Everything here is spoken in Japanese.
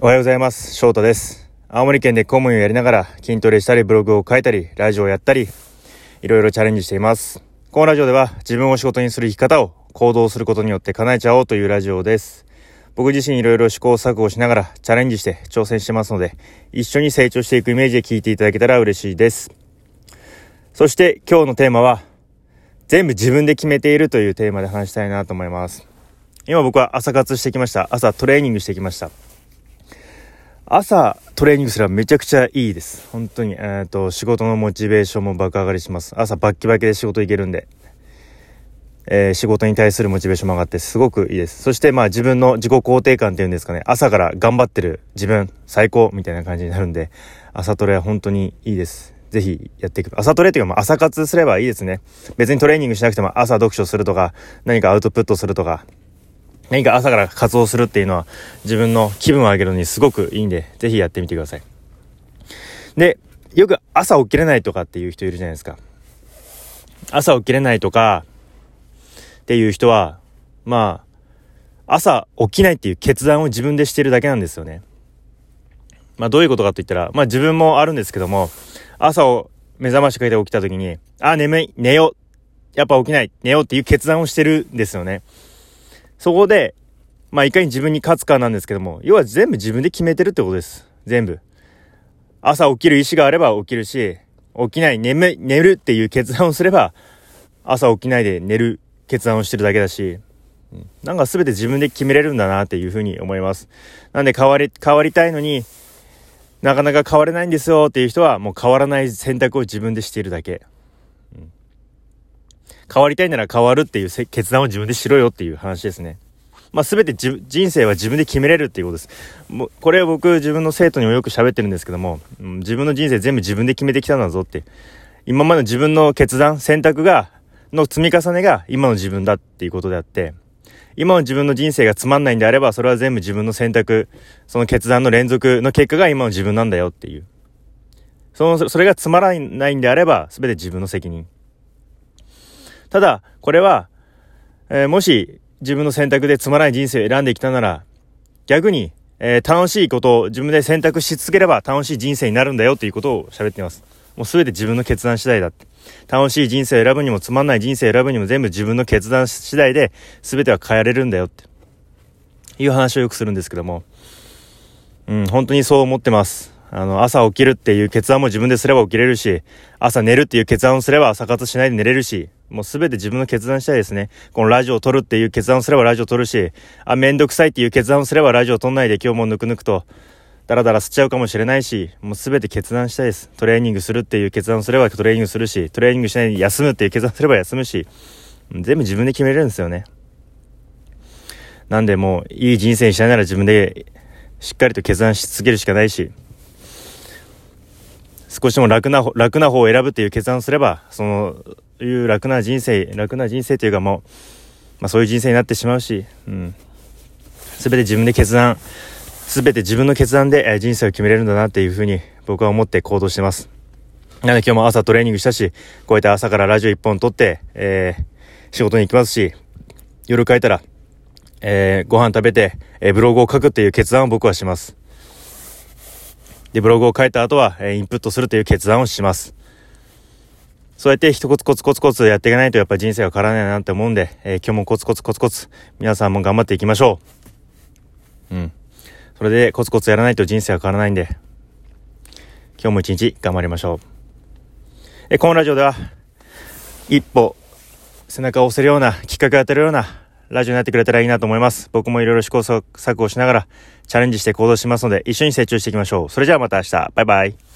おはようございます。翔太です。青森県で公務員をやりながら筋トレしたりブログを書いたりラジオをやったりいろいろチャレンジしています。このラジオでは自分を仕事にする生き方を行動することによって叶えちゃおうというラジオです。僕自身いろいろ試行錯誤しながらチャレンジして挑戦してますので一緒に成長していくイメージで聞いていただけたら嬉しいです。そして今日のテーマは全部自分で決めているというテーマで話したいなと思います。今僕は朝活してきました。朝トレーニングしてきました。朝トレーニングすればめちゃくちゃいいです。本当に。えっ、と、仕事のモチベーションも爆上がりします。朝バッキバキで仕事行けるんで。えー仕事に対するモチベーションも上がってすごくいいです。そしてまあ自分の自己肯定感っていうんですかね。朝から頑張ってる自分最高みたいな感じになるんで、朝トレは本当にいいです。ぜひやっていく。朝トレっていうかまあ朝活すればいいですね。別にトレーニングしなくても朝読書するとか、何かアウトプットするとか、何か朝から活動するっていうのは自分の気分を上げるのにすごくいいんで、ぜひやってみてください。で、よく朝起きれないとかっていう人いるじゃないですか。朝起きれないとかっていう人は、まあ、朝起きないっていう決断を自分でしてるだけなんですよね。まあどういうことかと言ったら、まあ自分もあるんですけども、朝を目覚ましかけて起きた時に、あ、眠い、寝よう。やっぱ起きない、寝ようっていう決断をしてるんですよね。そこで、まあ、いかに自分に勝つかなんですけども、要は全部自分で決めてるってことです。全部。朝起きる意志があれば起きるし、起きない、眠、寝るっていう決断をすれば、朝起きないで寝る決断をしてるだけだし、なんか全て自分で決めれるんだなっていうふうに思います。なんで変わり、変わりたいのになかなか変われないんですよっていう人はもう変わらない選択を自分でしているだけ。変わりたいなら変わるっていう決断を自分でしろよっていう話ですね。まあ、全て自人生は自分で決めれるっていうことです。もうこれは僕自分の生徒にもよく喋ってるんですけども、うん自分の人生全部自分で決めてきたんだぞって。今までの自分の決断、選択が、の積み重ねが今の自分だっていうことであって、今の自分の人生がつまんないんであれば、それは全部自分の選択、その決断の連続の結果が今の自分なんだよっていう。その、それがつまらないんであれば、全て自分の責任。ただ、これは、えーもし自分の選択でつまらない人生を選んできたなら、逆に、えー楽しいことを自分で選択し続ければ楽しい人生になるんだよということを喋っています。もうすべて自分の決断次第だって。楽しい人生を選ぶにもつまんない人生を選ぶにも全部自分の決断次第で全ては変えられるんだよって。いう話をよくするんですけども。うん、本当にそう思ってます。あの、朝起きるっていう決断も自分ですれば起きれるし、朝寝るっていう決断をすれば朝活しないで寝れるし、もうすべて自分の決断したいですね。このラジオを撮るっていう決断をすればラジオを撮るし、あ、めんどくさいっていう決断をすればラジオを撮んないで今日もぬくぬくと、ダラダラ吸っちゃうかもしれないし、もうすべて決断したいです。トレーニングするっていう決断をすればトレーニングするし、トレーニングしないで休むっていう決断をすれば休むし、全部自分で決めれるんですよね。なんでもう、いい人生にしたいなら自分でしっかりと決断し続けるしかないし、少しでも楽な、楽な方を選ぶっていう決断をすれば、その、いう楽な人生、楽な人生というかもう、まあそういう人生になってしまうし、うん。すべて自分で決断、すべて自分の決断で人生を決めれるんだなっていうふうに僕は思って行動してます。なので今日も朝トレーニングしたし、こうやって朝からラジオ一本撮って、えー、仕事に行きますし、夜帰ったら、えー、ご飯食べて、えーブログを書くっていう決断を僕はします。で、ブログを書いた後は、えインプットするという決断をします。そうやって一コツコツコツコツやっていかないとやっぱ人生は変わらないなって思うんで、えー今日もコツコツコツコツ、皆さんも頑張っていきましょう。うん。それでコツコツやらないと人生は変わらないんで、今日も一日頑張りましょう。えーこのラジオでは、一歩、背中を押せるような、きっかけを与えるような、ラジオになってくれたらいいなと思います。僕もいろいろ試行錯誤しながら、チャレンジして行動しますので、一緒に成長していきましょう。それじゃあまた明日。バイバイ。